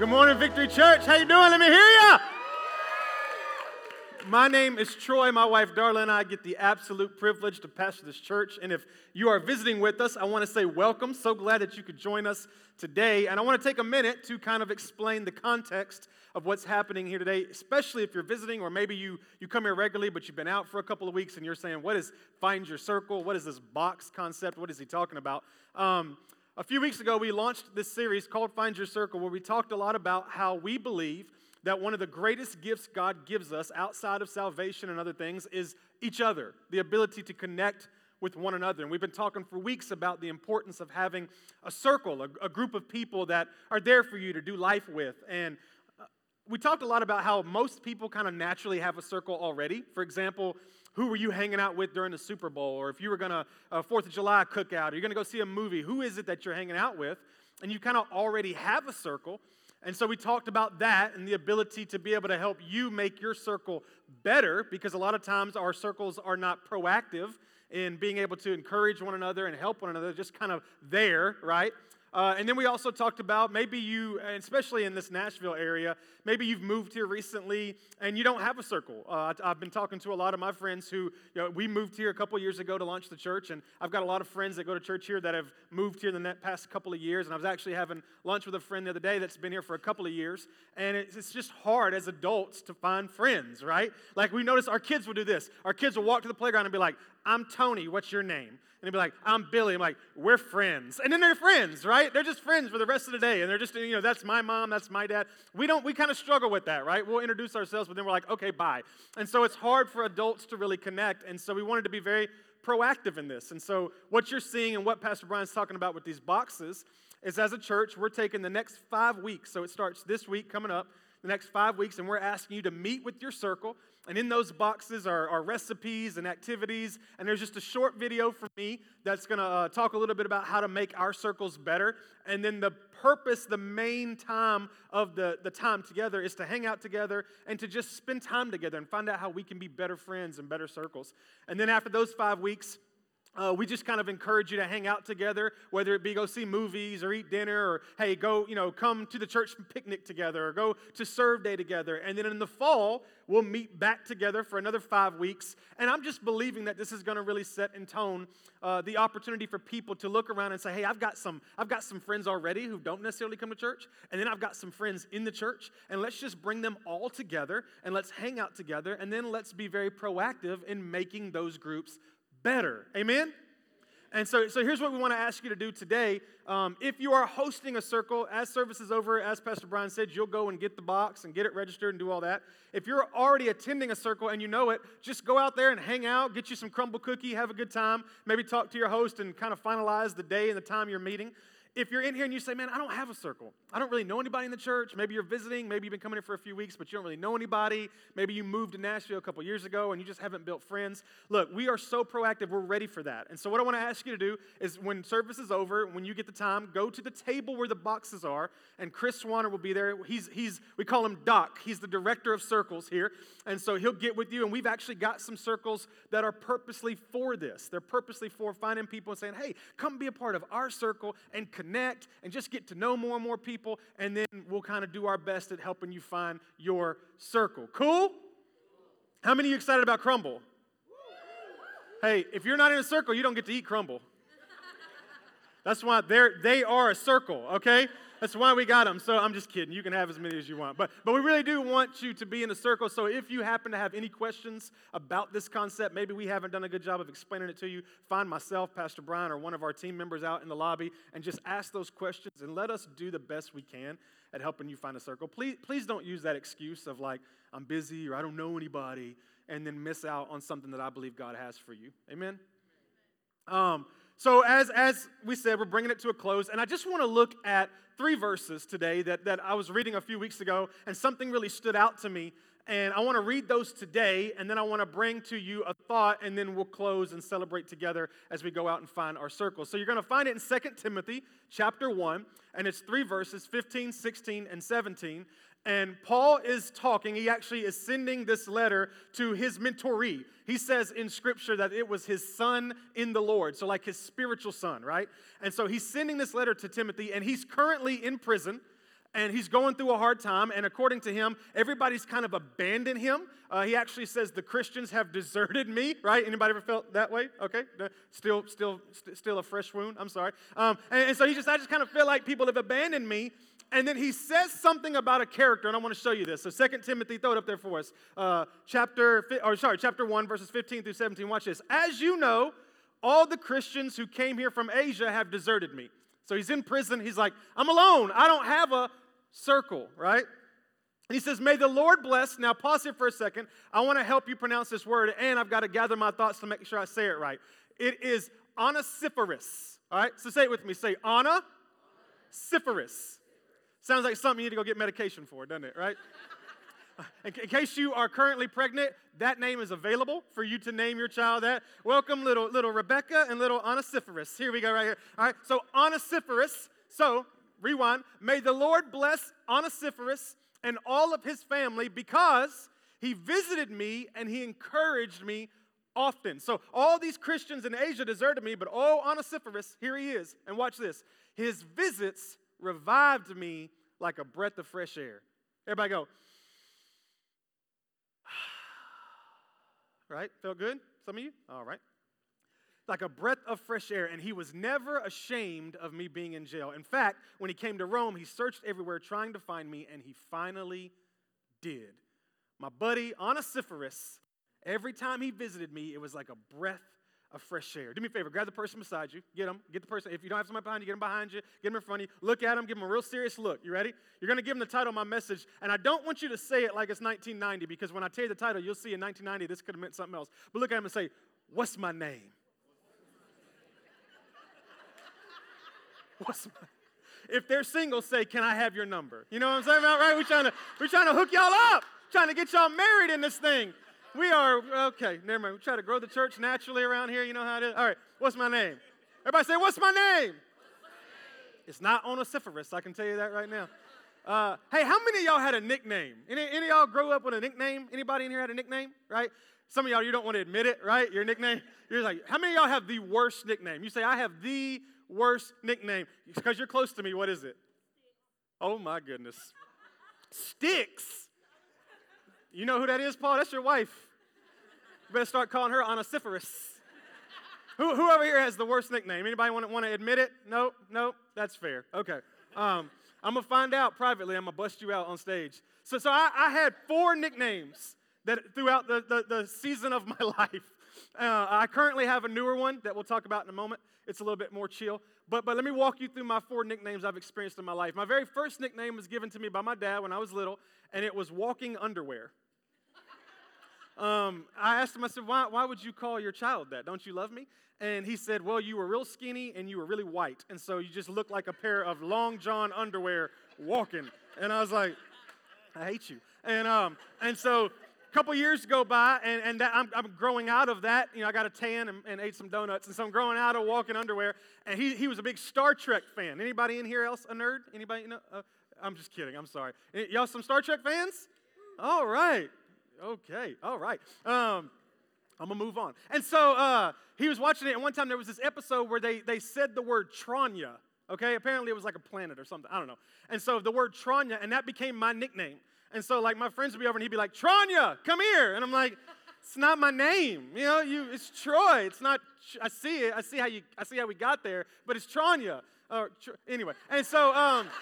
Good morning, Victory Church. How you doing? Let me hear ya. My name is Troy. My wife Darla and I get the absolute privilege to pastor this church. And if you are visiting with us, I want to say welcome. So glad that you could join us today. And I want to take a minute to kind of explain the context of what's happening here today, especially if you're visiting or maybe you, you come here regularly, but you've been out for a couple of weeks and you're saying, What is Find Your Circle? What is this box concept? What is he talking about? Um, a few weeks ago, we launched this series called Find Your Circle, where we talked a lot about how we believe that one of the greatest gifts God gives us outside of salvation and other things is each other, the ability to connect with one another. And we've been talking for weeks about the importance of having a circle, a, a group of people that are there for you to do life with. And uh, we talked a lot about how most people kind of naturally have a circle already. For example, who were you hanging out with during the Super Bowl? Or if you were going to, uh, Fourth of July cookout, or you're going to go see a movie, who is it that you're hanging out with? And you kind of already have a circle. And so we talked about that and the ability to be able to help you make your circle better because a lot of times our circles are not proactive in being able to encourage one another and help one another, just kind of there, right? Uh, and then we also talked about maybe you, especially in this Nashville area, maybe you've moved here recently and you don't have a circle. Uh, I've been talking to a lot of my friends who, you know, we moved here a couple years ago to launch the church, and I've got a lot of friends that go to church here that have moved here in the past couple of years. And I was actually having lunch with a friend the other day that's been here for a couple of years, and it's, it's just hard as adults to find friends, right? Like we notice our kids will do this. Our kids will walk to the playground and be like, I'm Tony, what's your name? And he'd be like, I'm Billy. I'm like, we're friends. And then they're friends, right? They're just friends for the rest of the day. And they're just, you know, that's my mom, that's my dad. We don't, we kind of struggle with that, right? We'll introduce ourselves, but then we're like, okay, bye. And so it's hard for adults to really connect. And so we wanted to be very proactive in this. And so what you're seeing and what Pastor Brian's talking about with these boxes is as a church, we're taking the next five weeks. So it starts this week coming up the next five weeks, and we're asking you to meet with your circle. And in those boxes are, are recipes and activities. And there's just a short video from me that's going to uh, talk a little bit about how to make our circles better. And then the purpose, the main time of the, the time together is to hang out together and to just spend time together and find out how we can be better friends and better circles. And then after those five weeks, uh, we just kind of encourage you to hang out together, whether it be go see movies or eat dinner or, hey, go, you know, come to the church picnic together or go to serve day together. And then in the fall, we'll meet back together for another five weeks. And I'm just believing that this is going to really set in tone uh, the opportunity for people to look around and say, hey, I've got some, I've got some friends already who don't necessarily come to church. And then I've got some friends in the church. And let's just bring them all together and let's hang out together. And then let's be very proactive in making those groups better. Amen? And so, so here's what we want to ask you to do today. Um, if you are hosting a circle, as service is over, as Pastor Brian said, you'll go and get the box and get it registered and do all that. If you're already attending a circle and you know it, just go out there and hang out, get you some Crumbl cookie, have a good time, maybe talk to your host and kind of finalize the day and the time you're meeting if you're in here and you say, man, I don't have a circle. I don't really know anybody in the church. Maybe you're visiting. Maybe you've been coming here for a few weeks, but you don't really know anybody. Maybe you moved to Nashville a couple years ago and you just haven't built friends. Look, we are so proactive. We're ready for that. And so, what I want to ask you to do is when service is over, when you get the time, go to the table where the boxes are, and Chris Swanner will be there. He's, he's we call him Doc. He's the director of circles here. And so, he'll get with you. And we've actually got some circles that are purposely for this. They're purposely for finding people and saying, hey, come be a part of our circle and connect and just get to know more and more people, and then we'll kind of do our best at helping you find your circle. Cool? How many of you excited about Crumbl? Hey, if you're not in a circle, you don't get to eat Crumbl. That's why they're, they are a circle, okay? That's why we got them. So I'm just kidding. You can have as many as you want. But, but we really do want you to be in a circle. So if you happen to have any questions about this concept, maybe we haven't done a good job of explaining it to you, find myself, Pastor Brian, or one of our team members out in the lobby and just ask those questions and let us do the best we can at helping you find a circle. Please, please don't use that excuse of like, I'm busy or I don't know anybody and then miss out on something that I believe God has for you. Amen? Um, so, as, as we said, we're bringing it to a close, and I just want to look at three verses today that, that I was reading a few weeks ago, and something really stood out to me. And I want to read those today, and then I want to bring to you a thought, and then we'll close and celebrate together as we go out and find our circle. So you're going to find it in 2 Timothy chapter 1, and it's three verses 15, 16, and 17. And Paul is talking, he actually is sending this letter to his mentoree. He says in scripture that it was his son in the Lord, so like his spiritual son, right? And so he's sending this letter to Timothy, and he's currently in prison. and he's going through a hard time and according to him everybody's kind of abandoned him uh, he actually says the christians have deserted me right anybody ever felt that way okay still still st- still a fresh wound i'm sorry um, and, and so he just i just kind of feel like people have abandoned me and then he says something about a character and i want to show you this so 2 timothy throw it up there for us uh, chapter or sorry chapter 1 verses 15 through 17 watch this as you know all the christians who came here from asia have deserted me so he's in prison. He's like, I'm alone. I don't have a circle, right? And he says, May the Lord bless. Now, pause here for a second. I want to help you pronounce this word, and I've got to gather my thoughts to make sure I say it right. It is onesiphorus. All right, so say it with me. Say onesiphorus. Sounds like something you need to go get medication for, doesn't it, right? In, in, case you are currently pregnant, that name is available for you to name your child that. Welcome, little little Rebecca and little Onesiphorus. Here we go, right here. All right, so Onesiphorus. So, rewind. May the Lord bless Onesiphorus and all of his family because he visited me and he encouraged me often. So, all these Christians in Asia deserted me, but oh, Onesiphorus, here he is. And watch this. His visits revived me like a breath of fresh air. Everybody go, right? Felt good? Some of you? All right. Like a breath of fresh air, and he was never ashamed of me being in jail. In fact, when he came to Rome, he searched everywhere trying to find me, and he finally did. My buddy Onesiphorus, every time he visited me, it was like a breath of fresh air. Do me a favor, grab the person beside you, get them, get the person. If you don't have somebody behind you, get them behind you, get them in front of you, look at them, give them a real serious look. You ready? You're to give them the title of my message, and I don't want you to say it like it's 1990 because when I tell you the title, you'll see in 1990 this could have meant something else. But look at them and say, What's my name? What's my if they're single, say, Can I have your number? You know what I'm saying about, right? We're trying to, we're trying to hook y'all up, trying to get y'all married in this thing. We are, okay, never mind. We try to grow the church naturally around here. You know how it is? All right, what's my name? Everybody say, What's my name? It's not Onesiphorus, I can tell you that right now. Uh, hey, how many of y'all had a nickname? Any, any y'all grow up with a nickname? Anybody in here had a nickname, right? Some of y'all, you don't want to admit it, right? Your nickname. You're like, how many of y'all have the worst nickname? You say, I have the worst nickname. Because you're close to me, what is it? Oh my goodness. Sticks. You know who that is, Paul? That's your wife. You better start calling her Onesiphorus. who, who over here has the worst nickname? Anybody want to, want to admit it? No, no, that's fair. Okay. Um, I'm gonna find out privately. I'm gonna bust you out on stage. So, so I, I had four nicknames that throughout the, the, the season of my life. Uh, I currently have a newer one that we'll talk about in a moment. It's a little bit more chill. But, but let me walk you through my four nicknames I've experienced in my life. My very first nickname was given to me by my dad when I was little, and it was walking underwear. Um, I asked him, I said, why, why would you call your child that? Don't you love me? And he said, Well, you were real skinny and you were really white. And so you just looked like a pair of long john underwear walking. And I was like, I hate you. And, um, and so a couple years go by, and, and that, I'm, I'm, growing out of that. You know, I got a tan and, and, ate some donuts. And so I'm growing out of walking underwear. And he, he was a big Star Trek fan. Anybody in here else a nerd? Anybody? You know? Uh, I'm just kidding. I'm sorry. Y'all some Star Trek fans? All right. Okay, all right. Um, I'm gonna move on. And so uh, he was watching it, and one time there was this episode where they, they said the word Tranya. Okay, apparently it was like a planet or something. I don't know. And so the word Tranya, and that became my nickname. And so like my friends would be over, and he'd be like, Tranya, come here, and I'm like, it's not my name. You know, you it's Troy. It's not. I see it. I see how you. I see how we got there, but it's Tranya. Uh, tr- anyway, and so. Um,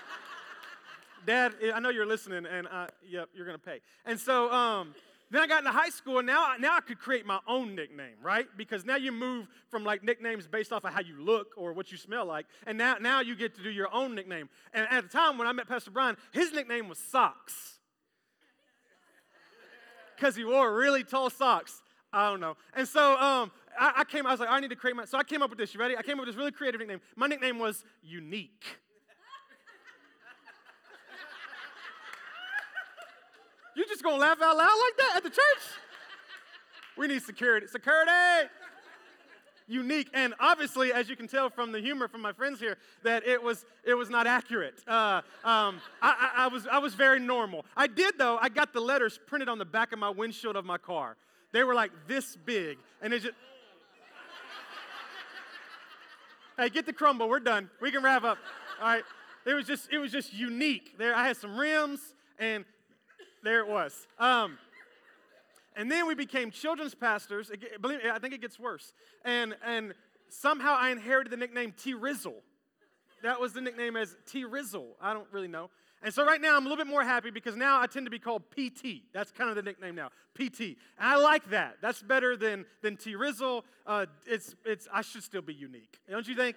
Dad, I know you're listening, and uh, yep, you're gonna pay. And so, um, then I got into high school, and now, now I could create my own nickname, right? Because now you move from like nicknames based off of how you look or what you smell like, and now, now you get to do your own nickname. And at the time when I met Pastor Brian, his nickname was Socks. Because he wore really tall socks. I don't know. And so um, I, I, came, I was like, I need to create my, so I came up with this. You ready? I came up with this really creative nickname. My nickname was Unique. You just gonna laugh out loud like that at the church? We need security. Security! Unique. And obviously, as you can tell from the humor from my friends here, that it was it was not accurate. Uh, um, I, I, I, was I was very normal. I did though. I got the letters printed on the back of my windshield of my car. They were like this big, and it just. hey, get the Crumbl. We're done. We can wrap up. All right. it was just it was just unique. There, I had some rims, and there it was. Um, and then we became children's pastors. It, believe me, I think it gets worse. And and somehow I inherited the nickname T Rizzle. That was the nickname as T Rizzle. I don't really know. And so right now I'm a little bit more happy because now I tend to be called PT. That's kind of the nickname now, PT. And I like that. That's better than than T Rizzle. Uh, it's it's I should still be unique, don't you think?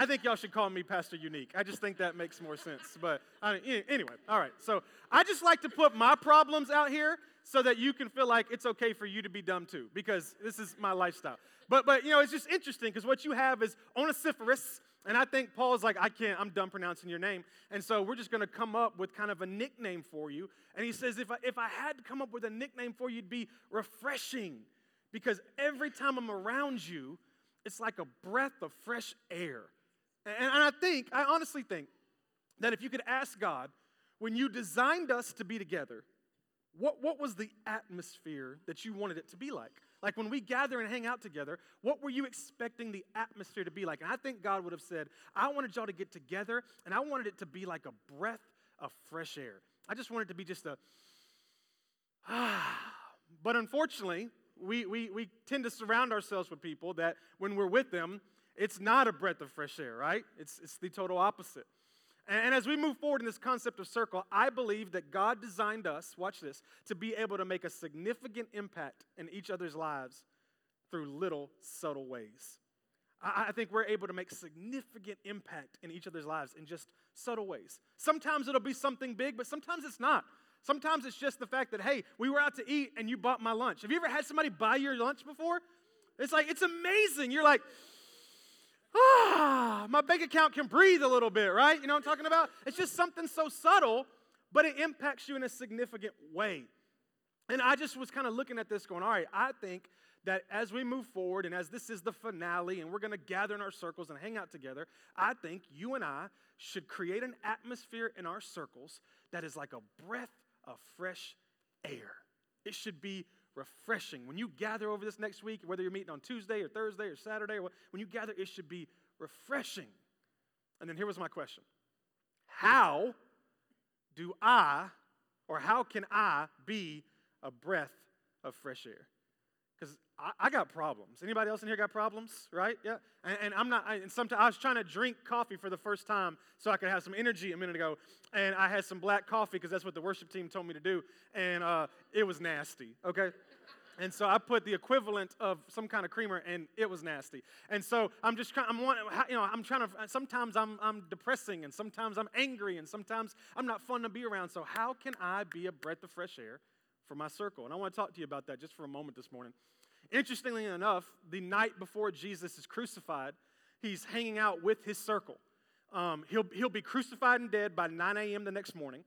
I think y'all should call me Pastor Unique. I just think that makes more sense. But I mean, anyway, all right. So I just like to put my problems out here so that you can feel like it's okay for you to be dumb too, because this is my lifestyle. But but you know, it's just interesting because what you have is Onesiphorus, and I think Paul's like, I can't, I'm done pronouncing your name. And so we're just gonna come up with kind of a nickname for you. And he says, if I if I had to come up with a nickname for you, it'd be refreshing. Because every time I'm around you, it's like a breath of fresh air. And, I think, I honestly think, that if you could ask God, when you designed us to be together, what, what was the atmosphere that you wanted it to be like? Like when we gather and hang out together, what were you expecting the atmosphere to be like? And I think God would have said, I wanted y'all to get together and I wanted it to be like a breath of fresh air. I just wanted it to be just a ah. But unfortunately, we, we, we tend to surround ourselves with people that when we're with them, it's not a breath of fresh air, right? It's, it's the total opposite. And, and as we move forward in this concept of circle, I believe that God designed us, watch this, to be able to make a significant impact in each other's lives through little subtle ways. I, I think we're able to make significant impact in each other's lives in just subtle ways. Sometimes it'll be something big, but sometimes it's not. Sometimes it's just the fact that, hey, we were out to eat and you bought my lunch. Have you ever had somebody buy your lunch before? It's like, it's amazing. You're like, ah, my bank account can breathe a little bit, right? You know what I'm talking about? It's just something so subtle, but it impacts you in a significant way. And I just was kind of looking at this going, all right, I think that as we move forward and as this is the finale and we're going to gather in our circles and hang out together, I think you and I should create an atmosphere in our circles that is like a breath of fresh air. It should be refreshing. When you gather over this next week, whether you're meeting on Tuesday or Thursday or Saturday, or when you gather, it should be refreshing. And then here was my question How do I, or how can I be a breath of fresh air? I, I, got problems. Anybody else in here got problems, right? Yeah. And, and I'm not, I, and sometimes I was trying to drink coffee for the first time so I could have some energy a minute ago. And I had some black coffee because that's what the worship team told me to do. And uh, it was nasty, okay? And so I put the equivalent of some kind of creamer, and it was nasty. And so I'm just trying. I'm wanting, you know, I'm trying to. Sometimes I'm I'm depressing, and sometimes I'm angry, and sometimes I'm not fun to be around. So how can I be a breath of fresh air for my circle? And I want to talk to you about that just for a moment this morning. Interestingly enough, the night before Jesus is crucified, he's hanging out with his circle. Um, he'll, he'll be crucified and dead by 9 a.m. the next morning.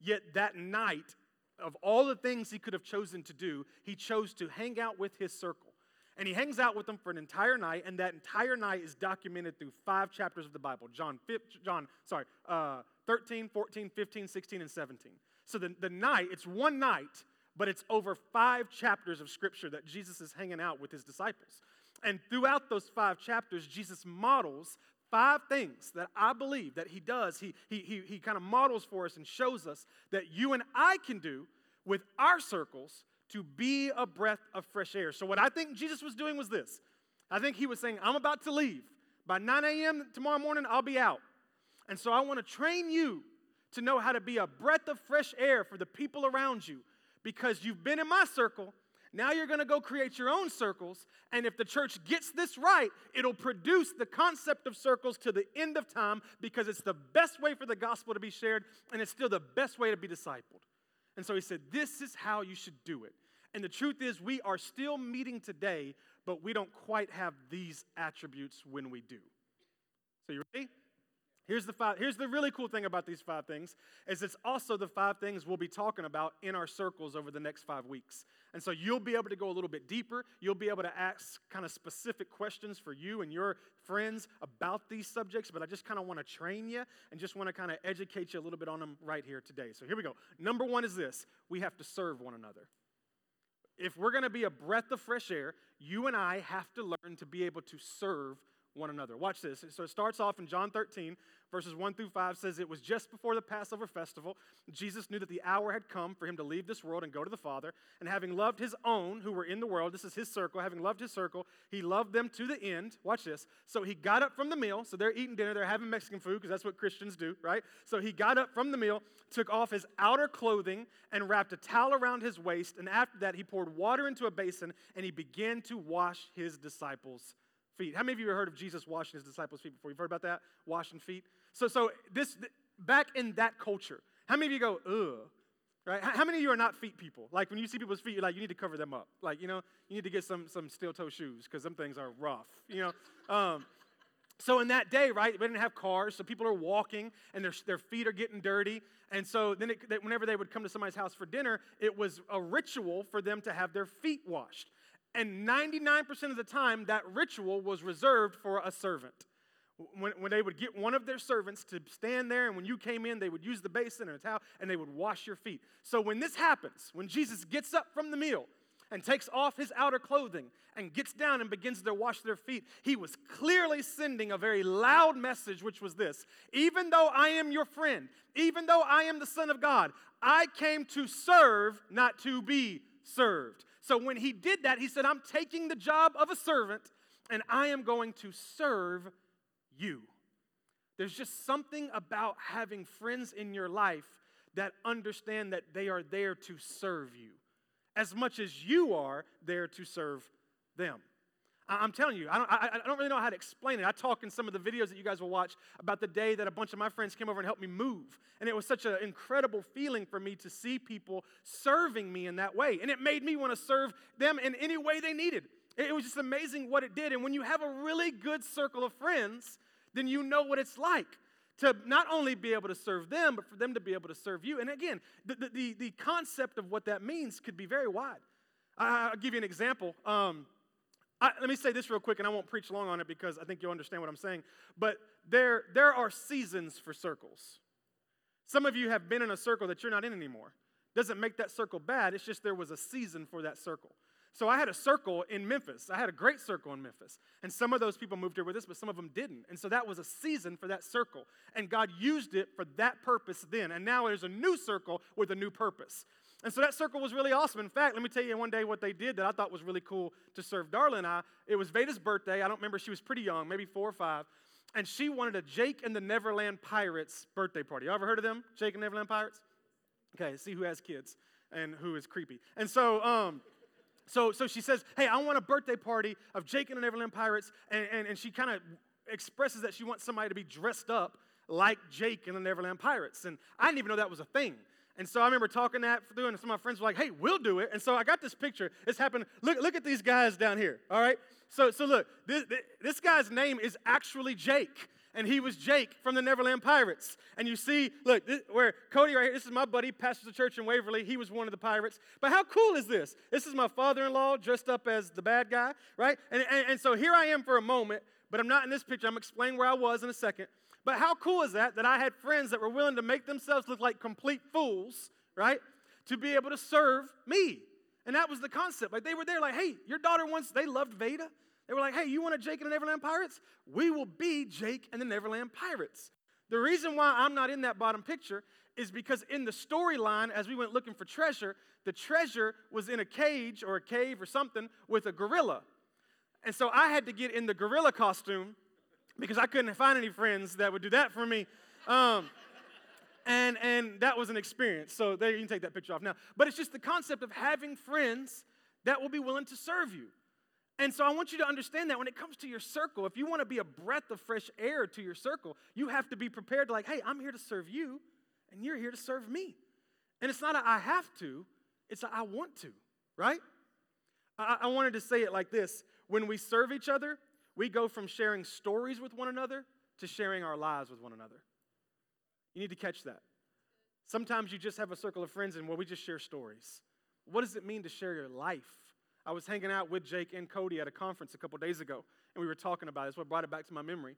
Yet that night, of all the things he could have chosen to do, he chose to hang out with his circle. And he hangs out with them for an entire night, and that entire night is documented through five chapters of the Bible John, John sorry, uh, 13, 14, 15, 16, and 17. So the, the night, it's one night, but it's over five chapters of scripture that Jesus is hanging out with his disciples. And throughout those five chapters, Jesus models five things that I believe that he does. He, he, he, he kind of models for us and shows us that you and I can do with our circles to be a breath of fresh air. So, what I think Jesus was doing was this I think he was saying, I'm about to leave. By 9 a.m. tomorrow morning, I'll be out. And so, I want to train you to know how to be a breath of fresh air for the people around you because you've been in my circle. Now you're going to go create your own circles. And if the church gets this right, it'll produce the concept of circles to the end of time because it's the best way for the gospel to be shared and it's still the best way to be discipled. And so he said, This is how you should do it. And the truth is, we are still meeting today, but we don't quite have these attributes when we do. So you ready? Here's the five, here's the really cool thing about these five things is it's also the five things we'll be talking about in our circles over the next five weeks. And so you'll be able to go a little bit deeper. You'll be able to ask kind of specific questions for you and your friends about these subjects, but I just kind of want to train you and just want to kind of educate you a little bit on them right here today. So here we go. Number one is this we have to serve one another. If we're going to be a breath of fresh air, you and I have to learn to be able to serve one another. Watch this. So it starts off in John 13, verses 1 through 5 says, It was just before the Passover festival. Jesus knew that the hour had come for him to leave this world and go to the Father. And having loved his own who were in the world, this is his circle, having loved his circle, he loved them to the end. Watch this. So he got up from the meal. So they're eating dinner, they're having Mexican food because that's what Christians do, right? So he got up from the meal, took off his outer clothing, and wrapped a towel around his waist. And after that, he poured water into a basin and he began to wash his disciples' feet. How many of you have heard of Jesus washing his disciples' feet before? You've heard about that? Washing feet? So, so this back in that culture, how many of you go, ugh? Right? How many of you are not feet people? Like when you see people's feet, you're like, you need to cover them up. Like, you know, you need to get some some steel toe shoes because them things are rough. You know? Um, so in that day, right, they didn't have cars, so people are walking and their, their feet are getting dirty. And so then it, whenever they would come to somebody's house for dinner, it was a ritual for them to have their feet washed. And 99% of the time, that ritual was reserved for a servant. When, when they would get one of their servants to stand there, and when you came in, they would use the basin and a towel and they would wash your feet. So when this happens, when Jesus gets up from the meal and takes off his outer clothing and gets down and begins to wash their feet, he was clearly sending a very loud message, which was this Even though I am your friend, even though I am the Son of God, I came to serve, not to be served. So when he did that, he said, I'm taking the job of a servant and I am going to serve you. There's just something about having friends in your life that understand that they are there to serve you as much as you are there to serve them. I'm telling you, I don't, I, I don't, really know how to explain it. I talk in some of the videos that you guys will watch about the day that a bunch of my friends came over and helped me move. And it was such an incredible feeling for me to see people serving me in that way. And it made me want to serve them in any way they needed. It was just amazing what it did. And when you have a really good circle of friends, then you know what it's like to not only be able to serve them, but for them to be able to serve you. And again, the, the, the concept of what that means could be very wide. I'll give you an example. Um, I, let me say this real quick, and I won't preach long on it because I think you'll understand what I'm saying. But there, there are seasons for circles. Some of you have been in a circle that you're not in anymore. Doesn't make that circle bad, it's just there was a season for that circle. So I had a circle in Memphis. I had a great circle in Memphis. And some of those people moved here with us, but some of them didn't. And so that was a season for that circle. And God used it for that purpose then. And now there's a new circle with a new purpose. And so that circle was really awesome. In fact, let me tell you one day what they did that I thought was really cool to serve Darla and I. It was Veda's birthday. I don't remember, she was pretty young, maybe four or five. And she wanted a Jake and the Neverland Pirates birthday party. You ever heard of them? Jake and Neverland Pirates? Okay, see who has kids and who is creepy. And so, um, so, so she says, Hey, I want a birthday party of Jake and the Neverland Pirates. And, and, and she kind of expresses that she wants somebody to be dressed up like Jake and the Neverland Pirates. And I didn't even know that was a thing. And so I remember talking that through, and some of my friends were like, hey, we'll do it. And so I got this picture. It's happened. Look, look at these guys down here, all right? So, so look, this, this guy's name is actually Jake. And he was Jake from the Neverland Pirates. And you see, look, this, where Cody right here, this is my buddy, pastors the church in Waverly. He was one of the pirates. But how cool is this? This is my father in law dressed up as the bad guy, right? And, and, and so here I am for a moment, but I'm not in this picture. I'm explaining where I was in a second. But how cool is that? That I had friends that were willing to make themselves look like complete fools, right? To be able to serve me. And that was the concept. Like they were there, like, hey, your daughter wants, they loved Veda. They were like, hey, you want a Jake and the Neverland Pirates? We will be Jake and the Neverland Pirates. The reason why I'm not in that bottom picture is because in the storyline, as we went looking for treasure, the treasure was in a cage or a cave or something with a gorilla. And so I had to get in the gorilla costume because I couldn't find any friends that would do that for me. Um, and, and that was an experience. So there, you can take that picture off now. But it's just the concept of having friends that will be willing to serve you. And so I want you to understand that when it comes to your circle, if you want to be a breath of fresh air to your circle, you have to be prepared to, like, hey, I'm here to serve you, and you're here to serve me. And it's not a I have to, it's a I want to, right? I, I wanted to say it like this when we serve each other, we go from sharing stories with one another to sharing our lives with one another. You need to catch that. Sometimes you just have a circle of friends and well, we just share stories. What does it mean to share your life? I was hanging out with Jake and Cody at a conference a couple days ago, and we were talking about it. That's what brought it back to my memory.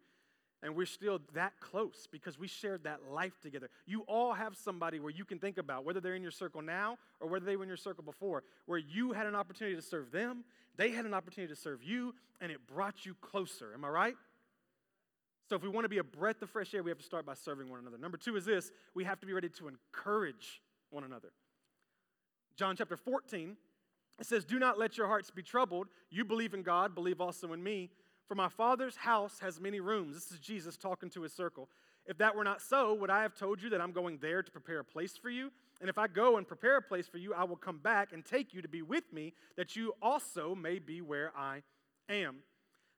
And we're still that close because we shared that life together. You all have somebody where you can think about, whether they're in your circle now or whether they were in your circle before, where you had an opportunity to serve them, they had an opportunity to serve you, and it brought you closer. Am I right? So if we want to be a breath of fresh air, we have to start by serving one another. Number two is this we have to be ready to encourage one another. John chapter 14, it says, Do not let your hearts be troubled. You believe in God, believe also in me. For my Father's house has many rooms. This is Jesus talking to his circle. If that were not so, would I have told you that I'm going there to prepare a place for you? And if I go and prepare a place for you, I will come back and take you to be with me, that you also may be where I am.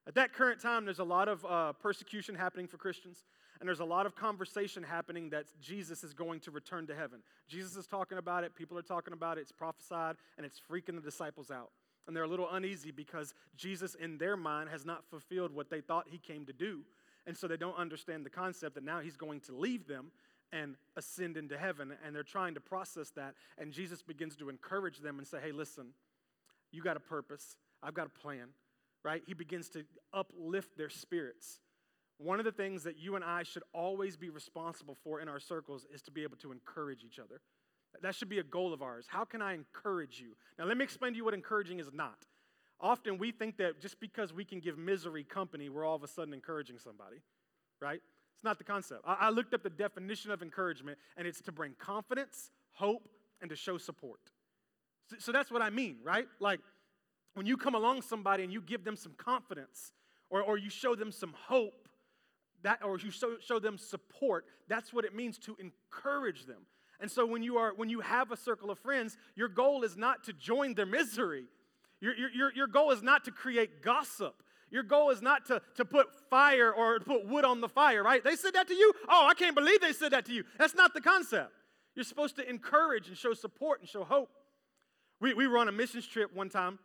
At that current time, there's a lot of uh, persecution happening for Christians, and there's a lot of conversation happening that Jesus is going to return to heaven. Jesus is talking about it, people are talking about it, it's prophesied, and it's freaking the disciples out. And they're a little uneasy because Jesus, in their mind, has not fulfilled what they thought he came to do. And so they don't understand the concept that now he's going to leave them and ascend into heaven. And they're trying to process that. And Jesus begins to encourage them and say, hey, listen, you got a purpose, I've got a plan right? He begins to uplift their spirits. One of the things that you and I should always be responsible for in our circles is to be able to encourage each other. That should be a goal of ours. How can I encourage you? Now, let me explain to you what encouraging is not. Often we think that just because we can give misery company, we're all of a sudden encouraging somebody, right? It's not the concept. I, looked up the definition of encouragement, and it's to bring confidence, hope, and to show support. So that's what I mean, right? Like, when you come along somebody and you give them some confidence or, or you show them some hope, that, or you show, show them support, that's what it means to encourage them. And so when you are when you have a circle of friends, your goal is not to join their misery. Your, your, your goal is not to create gossip. Your goal is not to, to put fire or put wood on the fire, right? They said that to you? Oh, I can't believe they said that to you. That's not the concept. You're supposed to encourage and show support and show hope. We, we were on a missions trip one time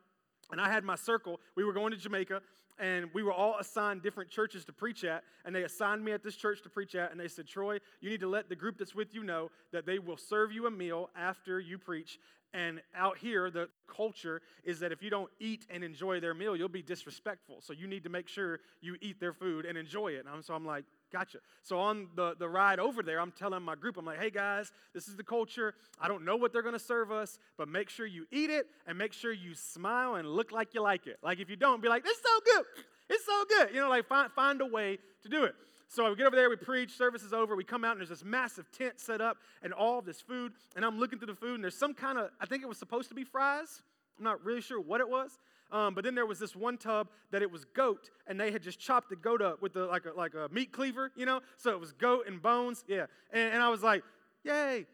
and I had my circle. We were going to Jamaica, and we were all assigned different churches to preach at. And they assigned me at this church to preach at. And they said, Troy, you need to let the group that's with you know that they will serve you a meal after you preach. And out here, the culture is that if you don't eat and enjoy their meal, you'll be disrespectful. So you need to make sure you eat their food and enjoy it. And so I'm like, Gotcha. So on the, the ride over there, I'm telling my group, I'm like, hey guys, this is the culture. I don't know what they're going to serve us, but make sure you eat it and make sure you smile and look like you like it. Like if you don't, be like, it's so good. It's so good. You know, like find, find a way to do it. So we get over there, we preach, service is over, we come out, and there's this massive tent set up and all this food. And I'm looking through the food, and there's some kind of, I think it was supposed to be fries. I'm not really sure what it was. Um, but then there was this one tub that it was goat, and they had just chopped the goat up with the like a, like a meat cleaver, you know. So it was goat and bones, yeah. And, and I was like, yay!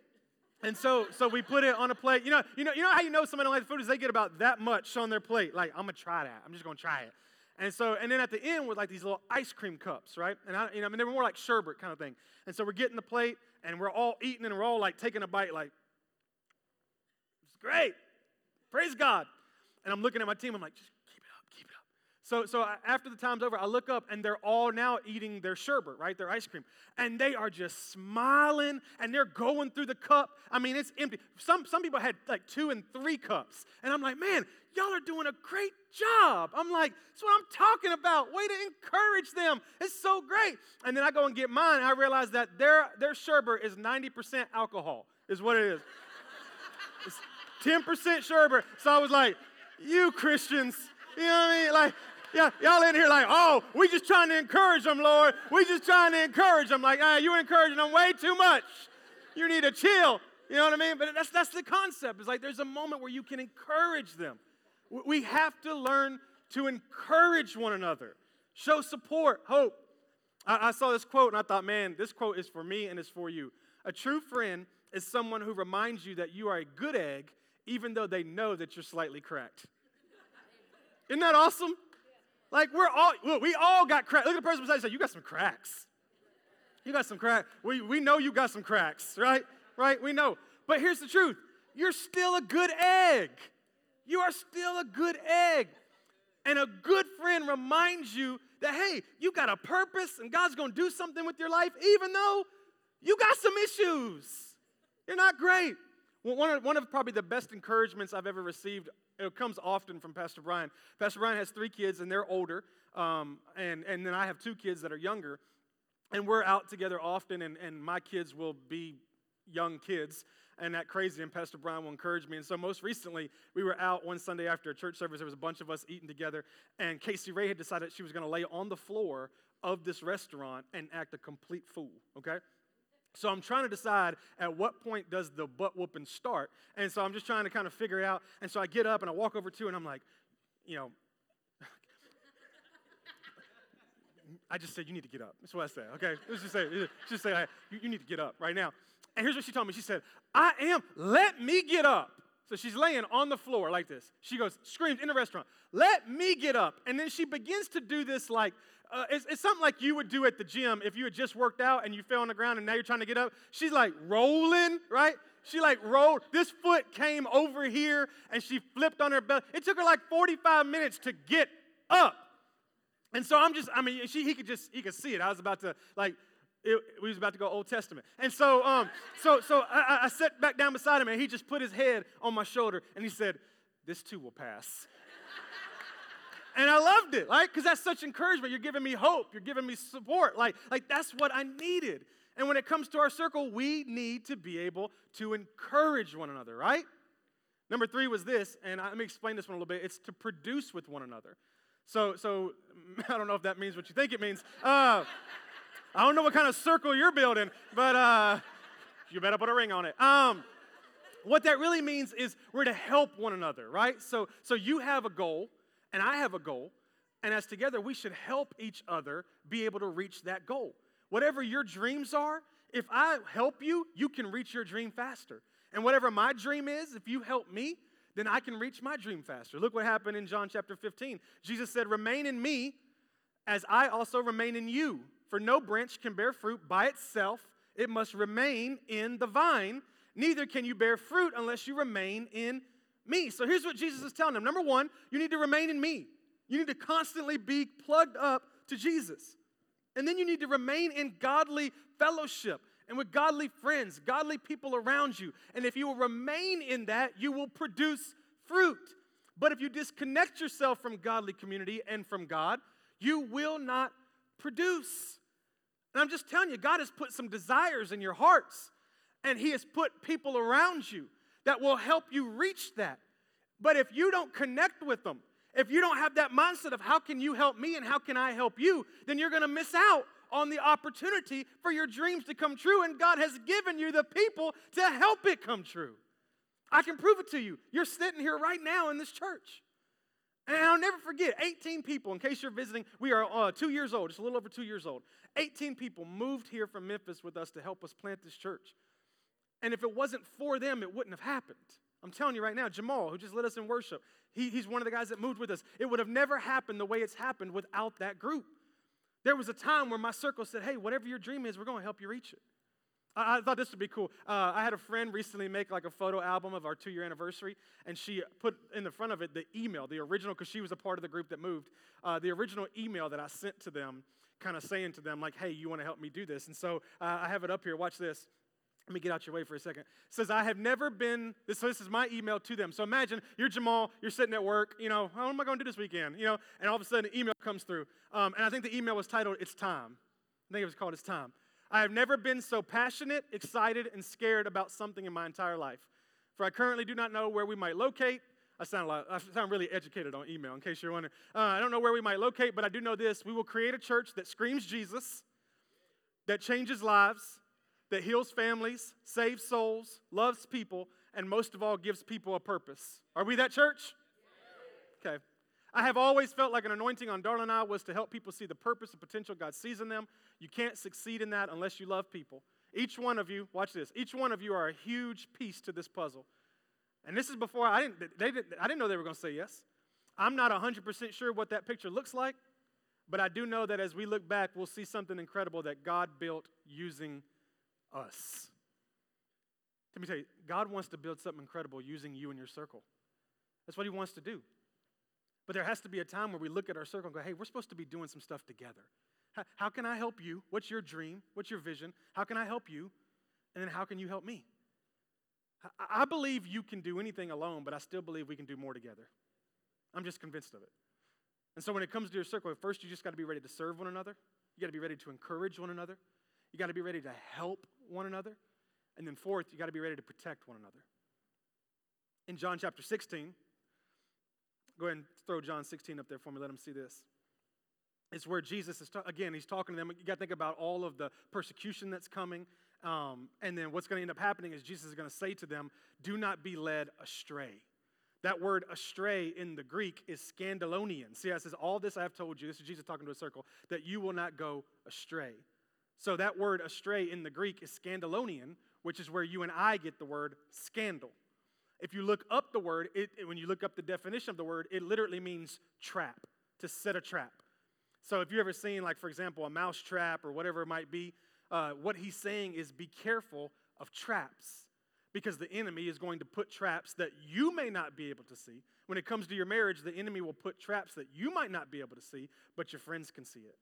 And so so we put it on a plate. You know you know you know how you know somebody don't like the food is they get about that much on their plate. Like I'm gonna try that. I'm just gonna try it. And so, and then at the end was like these little ice cream cups, right? And I, you know, I mean, they were more like sherbet kind of thing. And so we're getting the plate, and we're all eating, and we're all like taking a bite, like, it's great, praise God. And I'm looking at my team, I'm like, just keep it up, keep it up. So, so after the time's over, I look up and they're all now eating their sherbet, right? Their ice cream. And they are just smiling and they're going through the cup. I mean, it's empty. Some, some people had like two and three cups. And I'm like, man, y'all are doing a great job. I'm like, that's what I'm talking about. Way to encourage them. It's so great. And then I go and get mine. And I realize that their, their sherbet is 90% alcohol, is what it is. it's 10% sherbet. So I was like, you Christians, you know what I mean? Like, yeah, y'all in here like, oh, we just trying to encourage them, Lord. We just trying to encourage them. Like, ah, you're encouraging them way too much. You need to chill. You know what I mean? But that's that's the concept. It's like there's a moment where you can encourage them. We have to learn to encourage one another, show support, hope. I, I saw this quote and I thought, man, this quote is for me and it's for you. A true friend is someone who reminds you that you are a good egg even though they know that you're slightly cracked. Isn't that awesome? Like we're all look, we all got cracks. Look at the person beside you say, you got some cracks. You got some cracks. We, we know you got some cracks, right? Right? We know. But here's the truth. You're still a good egg. You are still a good egg. And a good friend reminds you that, hey, you got a purpose and God's gonna do something with your life, even though you got some issues. You're not great. One of, one of probably the best encouragements I've ever received, it comes often from Pastor Brian. Pastor Brian has three kids, and they're older. Um, and, and then I have two kids that are younger. And we're out together often, and, and my kids will be young kids and that crazy, and Pastor Brian will encourage me. And so, most recently, we were out one Sunday after a church service. There was a bunch of us eating together, and Casey Ray had decided she was going to lay on the floor of this restaurant and act a complete fool, okay? So I'm trying to decide at what point does the butt whooping start. And so I'm just trying to kind of figure it out. And so I get up and I walk over to her and I'm like, you know, I just said, you need to get up. That's what I said, okay? Let's just say, just say, you, you need to get up right now. And here's what she told me. She said, I am, let me get up. So she's laying on the floor like this. She goes, screams in the restaurant, let me get up. And then she begins to do this like, uh, it's, it's, something like you would do at the gym if you had just worked out and you fell on the ground and now you're trying to get up. She's like rolling, right? She like rolled. This foot came over here and she flipped on her belly. It took her like 45 minutes to get up. And so I'm just, I mean, she, he could just, he could see it. I was about to like, it, we was about to go Old Testament. And so, um, so, so I, I sat back down beside him and he just put his head on my shoulder and he said, this too will pass. And I loved it, right? Because that's such encouragement. You're giving me hope. You're giving me support. Like, like that's what I needed. And when it comes to our circle, we need to be able to encourage one another, right? Number three was this, and let me explain this one a little bit. It's to produce with one another. So, so I don't know if that means what you think it means. Uh, I don't know what kind of circle you're building, but uh, you better put a ring on it. Um, what that really means is we're to help one another, right? So, so you have a goal, and I have a goal, and as together we should help each other be able to reach that goal. Whatever your dreams are, if I help you, you can reach your dream faster. And whatever my dream is, if you help me, then I can reach my dream faster. Look what happened in John chapter 15. Jesus said, Remain in me as I also remain in you. For no branch can bear fruit by itself, it must remain in the vine. Neither can you bear fruit unless you remain in me. So here's what Jesus is telling them. Number one, you need to remain in me. You need to constantly be plugged up to Jesus. And then you need to remain in godly fellowship and with godly friends, godly people around you. And if you will remain in that, you will produce fruit. But if you disconnect yourself from godly community and from God, you will not produce. And I'm just telling you, God has put some desires in your hearts, and He has put people around you that will help you reach that. But if you don't connect with them, if you don't have that mindset of how can you help me and how can I help you, then you're going to miss out on the opportunity for your dreams to come true, and God has given you the people to help it come true. I can prove it to you. You're sitting here right now in this church. And I'll never forget 18 people, in case you're visiting, we are uh, two years old, just a little over two years old. 18 people moved here from Memphis with us to help us plant this church. And if it wasn't for them, it wouldn't have happened. I'm telling you right now, Jamal, who just led us in worship, he, he's one of the guys that moved with us. It would have never happened the way it's happened without that group. There was a time where my circle said, hey, whatever your dream is, we're going to help you reach it. I, thought this would be cool. Uh, I had a friend recently make like a photo album of our two year anniversary, and she put in the front of it the email, the original, because she was a part of the group that moved, uh, the original email that I sent to them, kind of saying to them, like, hey, you want to help me do this? And so uh, I have it up here. Watch this. Let me get out your way for a second. Says, I have never been, this, so this is my email to them. So imagine you're Jamal, you're sitting at work, you know, how am I going to do this weekend? You know, and all of a sudden an email comes through. Um, and I think the email was titled, It's Time. I think it was called It's Time. I have never been so passionate, excited, and scared about something in my entire life. For I currently do not know where we might locate. I sound, like, I sound really educated on email, in case you're wondering. Uh, I don't know where we might locate, but I do know this. We will create a church that screams Jesus, that changes lives, that heals families, saves souls, loves people, and most of all, gives people a purpose. Are we that church? Okay. I have always felt like an anointing on Darla and I was to help people see the purpose and potential God sees in them. You can't succeed in that unless you love people. Each one of you, watch this, each one of you are a huge piece to this puzzle. And this is before I didn't, they didn't, I didn't know they were going to say yes. I'm not 100% sure what that picture looks like, but I do know that as we look back, we'll see something incredible that God built using us. Let me tell you, God wants to build something incredible using you and your circle. That's what He wants to do. But there has to be a time where we look at our circle and go, hey, we're supposed to be doing some stuff together. How, how can I help you? What's your dream? What's your vision? How can I help you? And then how can you help me? I, I believe you can do anything alone, but I still believe we can do more together. I'm just convinced of it. And so when it comes to your circle, first you just got to be ready to serve one another. You got to be ready to encourage one another. You got to be ready to help one another. And then fourth, you got to be ready to protect one another. In John chapter 16, Go ahead and throw John 16 up there for me. Let them see this. It's where Jesus is, ta- again, he's talking to them. You got to think about all of the persecution that's coming. Um, and then what's going to end up happening is Jesus is going to say to them, Do not be led astray. That word astray in the Greek is scandalonian. See, it says, All this I have told you, this is Jesus talking to a circle, that you will not go astray. So that word astray in the Greek is scandalonian, which is where you and I get the word scandal. If you look up the word, it, when you look up the definition of the word, it literally means trap, to set a trap. So if you've ever seen, like, for example, a mouse trap or whatever it might be, uh, what he's saying is be careful of traps because the enemy is going to put traps that you may not be able to see. When it comes to your marriage, the enemy will put traps that you might not be able to see, but your friends can see it.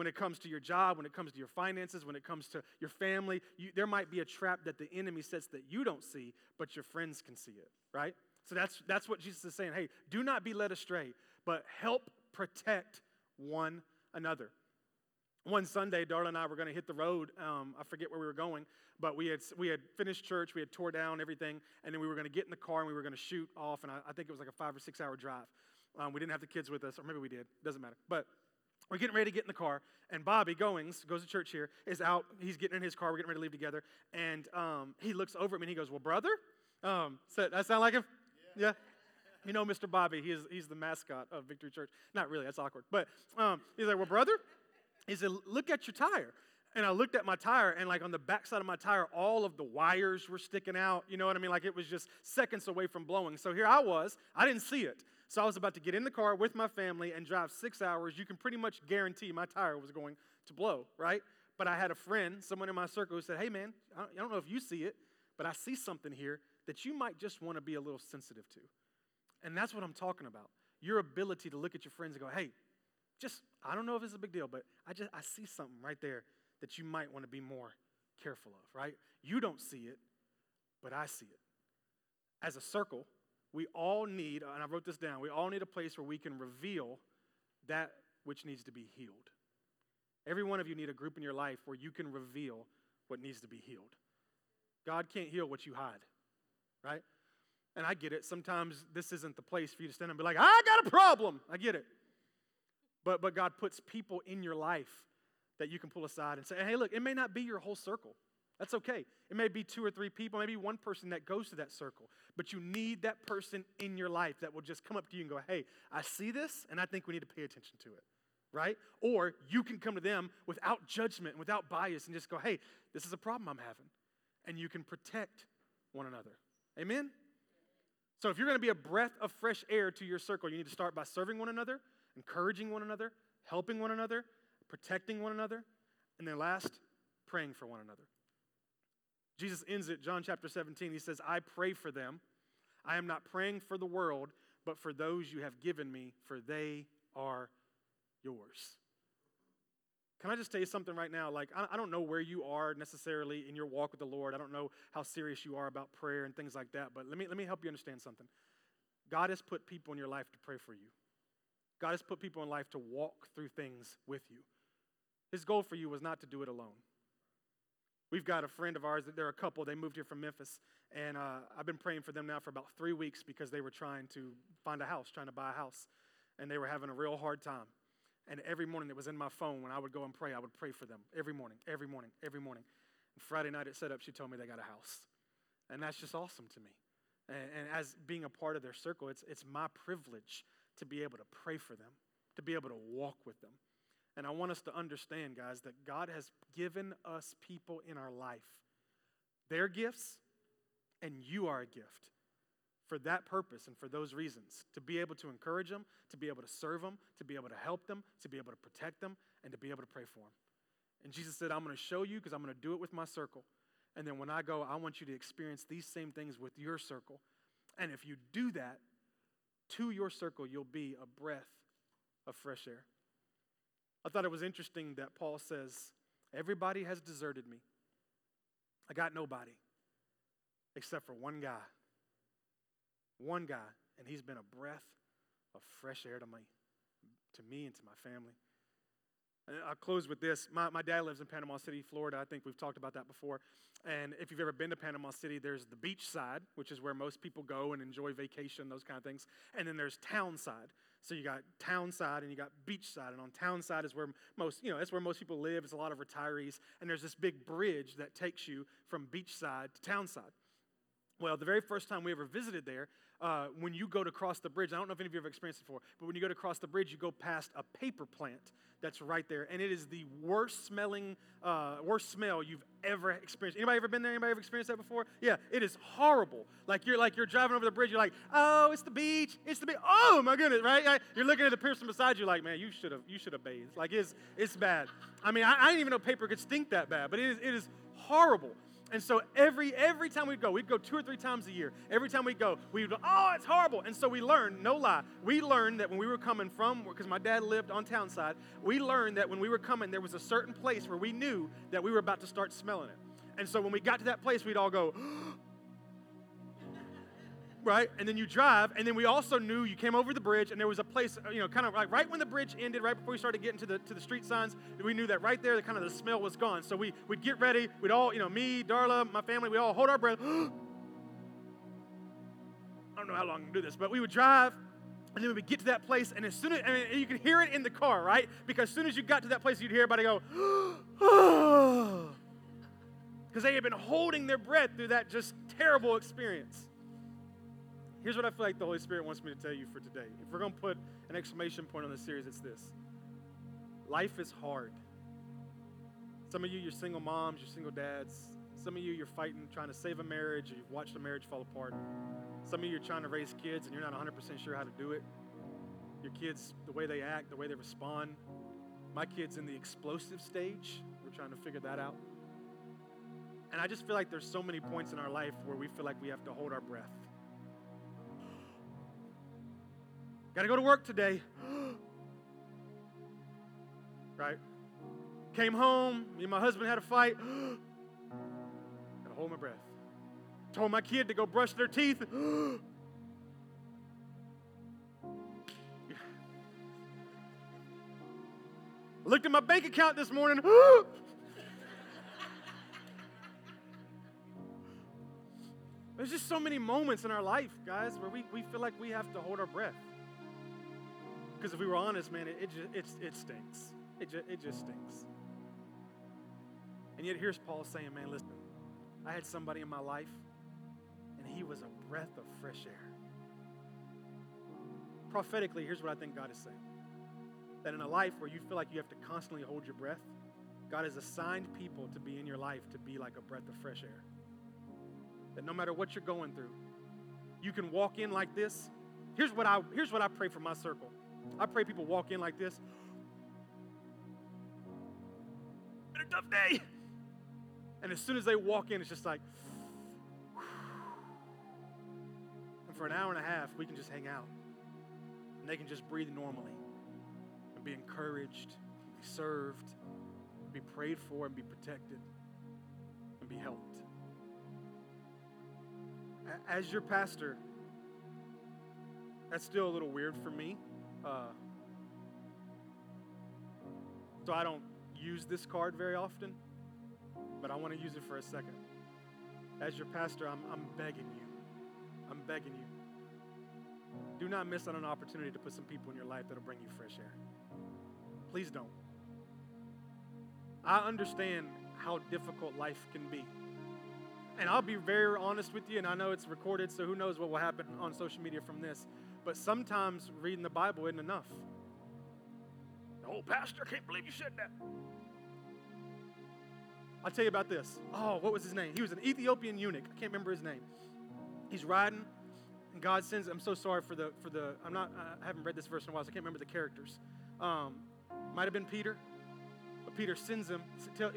When it comes to your job, when it comes to your finances, when it comes to your family, you, there might be a trap that the enemy sets that you don't see, but your friends can see it, right? So that's, that's what Jesus is saying. Hey, do not be led astray, but help protect one another. One Sunday, Darla and I were going to hit the road. Um, I forget where we were going, but we had, we had finished church, we had tore down everything, and then we were going to get in the car and we were going to shoot off. And I, I, think it was like a five or six hour drive. Um, we didn't have the kids with us, or maybe we did. Doesn't matter. But we're getting ready to get in the car, and Bobby Goings goes to church here, is out. He's getting in his car. We're getting ready to leave together, and um, he looks over at me and he goes, "Well, brother," um, so that sound like him? Yeah. yeah. You know, Mr. Bobby, he's, he's the mascot of Victory Church. Not really, that's awkward. But um, he's like, Well, brother, he said, Look at your tire. And I looked at my tire, and like on the backside of my tire, all of the wires were sticking out. You know what I mean? Like it was just seconds away from blowing. So here I was, I didn't see it. So I was about to get in the car with my family and drive six hours. You can pretty much guarantee my tire was going to blow, right? But I had a friend, someone in my circle, who said, Hey, man, I don't know if you see it, but I see something here that you might just want to be a little sensitive to. And that's what I'm talking about. Your ability to look at your friends and go, hey, just, I don't know if it's a big deal, but I just, I see something right there that you might want to be more careful of, right? You don't see it, but I see it. As a circle, we all need, and I wrote this down, we all need a place where we can reveal that which needs to be healed. Every one of you need a group in your life where you can reveal what needs to be healed. God can't heal what you hide, right? And I get it. Sometimes this isn't the place for you to stand and be like, I got a problem. I get it. But, but God puts people in your life that you can pull aside and say, hey, look, it may not be your whole circle. That's okay. It may be two or three people, maybe one person that goes to that circle. But you need that person in your life that will just come up to you and go, hey, I see this, and I think we need to pay attention to it. Right? Or you can come to them without judgment without bias and just go, hey, this is a problem I'm having. And you can protect one another. Amen? So if you're going to be a breath of fresh air to your circle, you need to start by serving one another, encouraging one another, helping one another, protecting one another, and then last, praying for one another. Jesus ends it, John chapter 17. He says, I pray for them. I am not praying for the world, but for those you have given me, for they are yours. Can I just tell you something right now? Like, I don't know where you are necessarily in your walk with the Lord. I don't know how serious you are about prayer and things like that, but let me, let me help you understand something. God has put people in your life to pray for you, God has put people in life to walk through things with you. His goal for you was not to do it alone. We've got a friend of ours, they're a couple, they moved here from Memphis, and uh, I've been praying for them now for about three weeks because they were trying to find a house, trying to buy a house, and they were having a real hard time. And every morning it was in my phone when I would go and pray, I would pray for them every morning, every morning, every morning. And Friday night at setup, she told me they got a house. And that's just awesome to me. And, and as being a part of their circle, it's, it's my privilege to be able to pray for them, to be able to walk with them. And I want us to understand, guys, that God has given us people in our life their gifts, and you are a gift for that purpose and for those reasons to be able to encourage them, to be able to serve them, to be able to help them, to be able to protect them, and to be able to pray for them. And Jesus said, I'm going to show you because I'm going to do it with my circle. And then when I go, I want you to experience these same things with your circle. And if you do that, to your circle, you'll be a breath of fresh air. I thought it was interesting that Paul says, Everybody has deserted me. I got nobody except for one guy one guy, and he's been a breath of fresh air to me, to me and to my family. And I'll close with this. My, my dad lives in Panama City, Florida. I think we've talked about that before. And if you've ever been to Panama City, there's the beach side, which is where most people go and enjoy vacation, those kind of things. And then there's town side. So you got town side and you got beach side. And on town side is where most, you know, that's where most people live. It's a lot of retirees. And there's this big bridge that takes you from beach side to town side. Well, the very first time we ever visited there, uh, when you go to cross the bridge, I don't know if any of you have experienced it before, but when you go to cross the bridge, you go past a paper plant that's right there, and it is the worst smelling, uh, worst smell you've ever experienced. Anybody ever been there? Anybody ever experienced that before? Yeah, it is horrible. Like you're like you're driving over the bridge, you're like, oh, it's the beach, it's the beach. Oh my goodness, right? You're looking at the person beside you, like, man, you should have you should have bathed. Like it's it's bad. I mean, I, I didn't even know paper could stink that bad, but it is it is horrible. And so every every time we'd go, we'd go two or three times a year. Every time we go, we would, go, oh, it's horrible. And so we learned, no lie, we learned that when we were coming from, because my dad lived on town side, we learned that when we were coming, there was a certain place where we knew that we were about to start smelling it. And so when we got to that place, we'd all go, right? And then you drive, and then we also knew you came over the bridge, and there was a place, uh, you know, kind of like right when the bridge ended, right before we started getting to the to the street signs, we knew that right there, the kind of the smell was gone. So we we'd get ready, we'd all, you know, me, Darla, my family, we all hold our breath. I don't know how long can do this, but we would drive. And then we would get to that place, and as soon as I mean, you could hear it in the car, right? Because as soon as you got to that place, you'd hear everybody go, because they had been holding their breath through that just terrible experience. Here's what I feel like the Holy Spirit wants me to tell you for today. If we're going to put an exclamation point on the series, it's this Life is hard. Some of you, you're single moms, you're single dads. Some of you, you're fighting, trying to save a marriage, or you've watched a marriage fall apart. Some of you, you're trying to raise kids, and you're not 100% sure how to do it. Your kids, the way they act, the way they respond. My kid's in the explosive stage. We're trying to figure that out. And I just feel like there's so many points in our life where we feel like we have to hold our breath. Got to go to work today. right? Came home, me and my husband had a fight. Got to hold my breath. Told my kid to go brush their teeth. Looked at my bank account this morning. There's just so many moments in our life, guys, where we, we feel like we have to hold our breath. Because if we were honest, man, it, it, just, it, it stinks. It, just, it just stinks. And yet here's Paul saying, man, listen, I had somebody in my life, and he was a breath of fresh air. Prophetically, here's what I think God is saying that in a life where you feel like you have to constantly hold your breath, God has assigned people to be in your life to be like a breath of fresh air. That no matter what you're going through, you can walk in like this. Here's what I, here's what I pray for my circle I pray people walk in like this. Been a tough day. And as soon as they walk in, it's just like, and for an hour and a half, we can just hang out. And they can just breathe normally and be encouraged, be served, be prayed for, and be protected, and be helped. As your pastor, that's still a little weird for me. Uh, so I don't use this card very often, but I want to use it for a second. As your pastor, I'm, I'm begging you. I'm begging you. Do not miss on an opportunity to put some people in your life that'll bring you fresh air. Please don't. I understand how difficult life can be. And I'll be very honest with you, and I know it's recorded, so who knows what will happen on social media from this. But sometimes reading the Bible isn't enough. Oh, Pastor, I can't believe you said that. I'll tell you about this. Oh, what was his name? He was an Ethiopian eunuch. I can't remember his name. He's riding, and God sends. I'm so sorry for the for the. I'm not. I haven't read this verse in a while, so I can't remember the characters. Um, might have been Peter, but Peter sends him.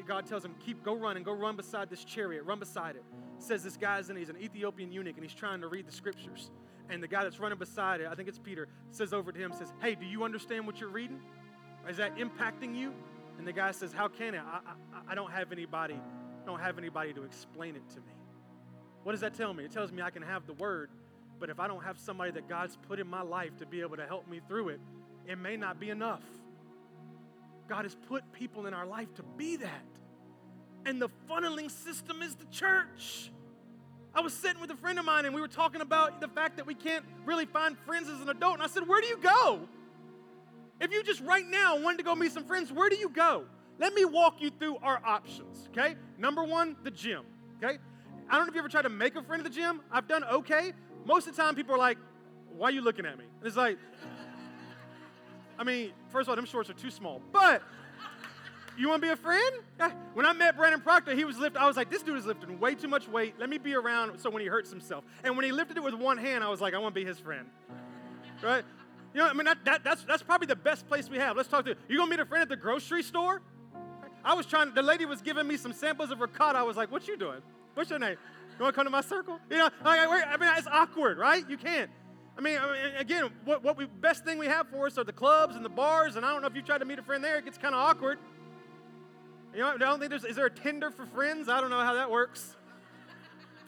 God tells him, "Keep, go run and go run beside this chariot. Run beside it." Says this guy's in. He's an Ethiopian eunuch, and he's trying to read the scriptures and the guy that's running beside it, I think it's Peter, says over to him, says, Hey, do you understand what you're reading? Is that impacting you? And the guy says, How can it? I, I, I don't have anybody, don't have anybody to explain it to me. What does that tell me? It tells me I can have the word, but if I don't have somebody that God's put in my life to be able to help me through it, it may not be enough. God has put people in our life to be that. And the funneling system is the church. I was sitting with a friend of mine and we were talking about the fact that we can't really find friends as an adult. And I said, Where do you go? If you just right now wanted to go meet some friends, where do you go? Let me walk you through our options, okay? Number one, the gym, okay? I don't know if you ever tried to make a friend at the gym. I've done okay. Most of the time, people are like, Why are you looking at me? And it's like, I mean, first of all, them shorts are too small. But you want to be a friend? When I met Brandon Proctor, he was lifting. I was like, this dude is lifting way too much weight. Let me be around so when he hurts himself. And when he lifted it with one hand, I was like, I want to be his friend. Right? You know, I mean, that, that, that's, that's probably the best place we have. Let's talk to you. Going to meet a friend at the grocery store? I was trying, the lady was giving me some samples of ricotta. I was like, what you doing? What's your name? You want to come to my circle? You know, like, I mean, it's awkward, right? You can't. I mean, I mean, again, what, what we best thing we have for us are the clubs and the bars, and I don't know if you try to meet a friend there, it gets kind of awkward. You know, I don't think there's, is there a Tinder for friends? I don't know how that works.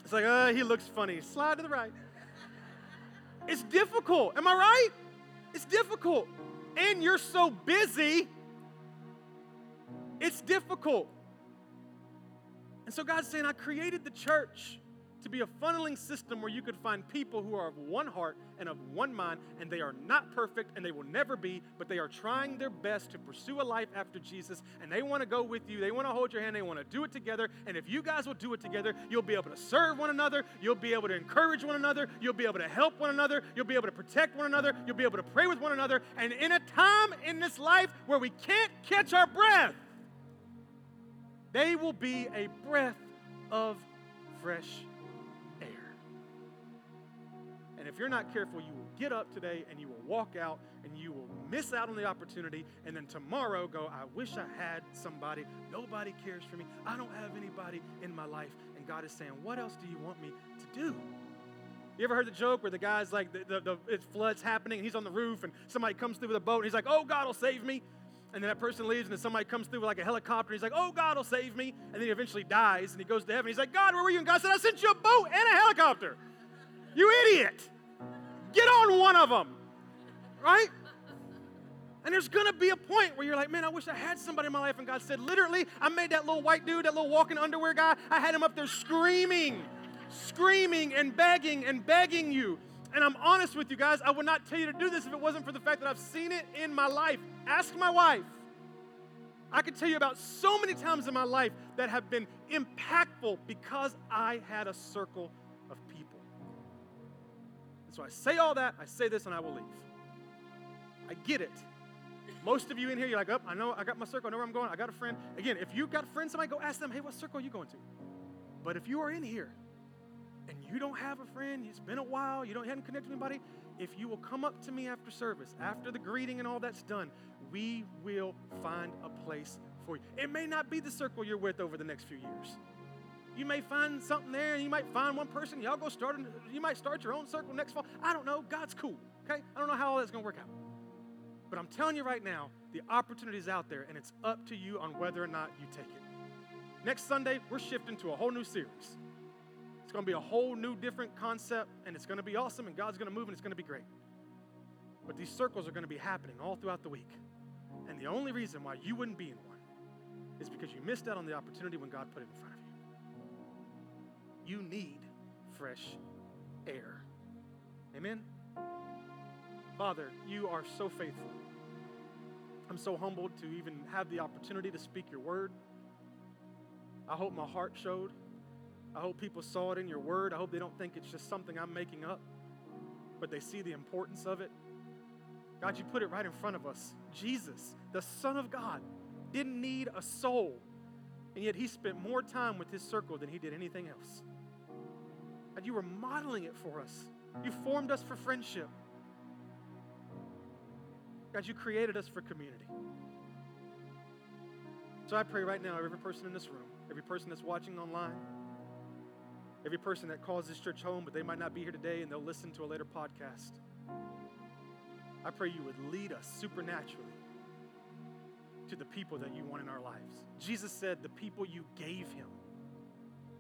It's like, uh, he looks funny. Slide to the right. It's difficult. Am I right? It's difficult. And you're so busy, it's difficult. And so God's saying, I created the church to be a funneling system where you could find people who are of one heart and of one mind, and they are not perfect and they will never be, but they are trying their best to pursue a life after Jesus, and they want to go with you. They want to hold your hand. They want to do it together. And if you guys will do it together, you'll be able to serve one another. You'll be able to encourage one another. You'll be able to help one another. You'll be able to protect one another. You'll be able to pray with one another. And in a time in this life where we can't catch our breath, they will be a breath of fresh and if you're not careful, you will get up today and you will walk out and you will miss out on the opportunity. And then tomorrow go, I wish I had somebody. Nobody cares for me. I don't have anybody in my life. And God is saying, What else do you want me to do? You ever heard the joke where the guy's like, the, the, the it floods happening, and he's on the roof, and somebody comes through with a boat, and he's like, Oh, God will save me. And then that person leaves, and then somebody comes through with like a helicopter. And he's like, Oh, God will save me. And then he eventually dies, and he goes to heaven. He's like, God, where were you? And God said, I sent you a boat and a helicopter. You idiot. Get on one of them, right? And there's gonna be a point where you're like, man, I wish I had somebody in my life. And God said, literally, I made that little white dude, that little walking underwear guy, I had him up there screaming, screaming and begging and begging you. And I'm honest with you guys, I would not tell you to do this if it wasn't for the fact that I've seen it in my life. Ask my wife. I could tell you about so many times in my life that have been impactful because I had a circle so I say all that, I say this, and I will leave. I get it. Most of you in here, you're like, oh, I know, I got my circle, I know where I'm going, I got a friend. Again, if you've got a friend, somebody go ask them, hey, what circle are you going to? But if you are in here and you don't have a friend, it's been a while, you don't haven't connected with anybody, if you will come up to me after service, after the greeting and all that's done, we will find a place for you. It may not be the circle you're with over the next few years. You may find something there, and you might find one person. Y'all go start. You might start your own circle next fall. I don't know. God's cool. Okay. I don't know how all that's going to work out. But I'm telling you right now, the opportunity is out there, and it's up to you on whether or not you take it. Next Sunday, we're shifting to a whole new series. It's going to be a whole new, different concept, and it's going to be awesome, and God's going to move, and it's going to be great. But these circles are going to be happening all throughout the week. And the only reason why you wouldn't be in one is because you missed out on the opportunity when God put it in front of you. You need fresh air. Amen? Father, you are so faithful. I'm so humbled to even have the opportunity to speak your word. I hope my heart showed. I hope people saw it in your word. I hope they don't think it's just something I'm making up, but they see the importance of it. God, you put it right in front of us. Jesus, the Son of God, didn't need a soul, and yet he spent more time with his circle than he did anything else. God, you were modeling it for us. You formed us for friendship. God, you created us for community. So I pray right now, every person in this room, every person that's watching online, every person that calls this church home, but they might not be here today and they'll listen to a later podcast. I pray you would lead us supernaturally to the people that you want in our lives. Jesus said, The people you gave him.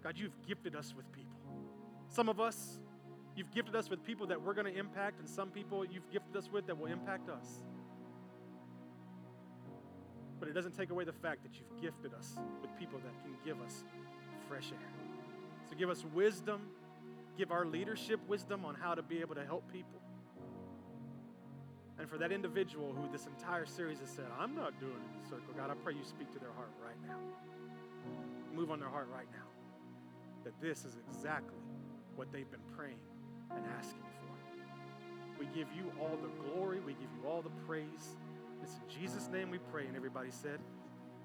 God, you've gifted us with people. Some of us, you've gifted us with people that we're going to impact, and some people you've gifted us with that will impact us. But it doesn't take away the fact that you've gifted us with people that can give us fresh air. So give us wisdom, give our leadership wisdom on how to be able to help people. And for that individual who this entire series has said, I'm not doing it in the circle, God, I pray you speak to their heart right now. Move on their heart right now. That this is exactly what they've been praying and asking for. We give you all the glory, we give you all the praise. It's in Jesus' name we pray. And everybody said,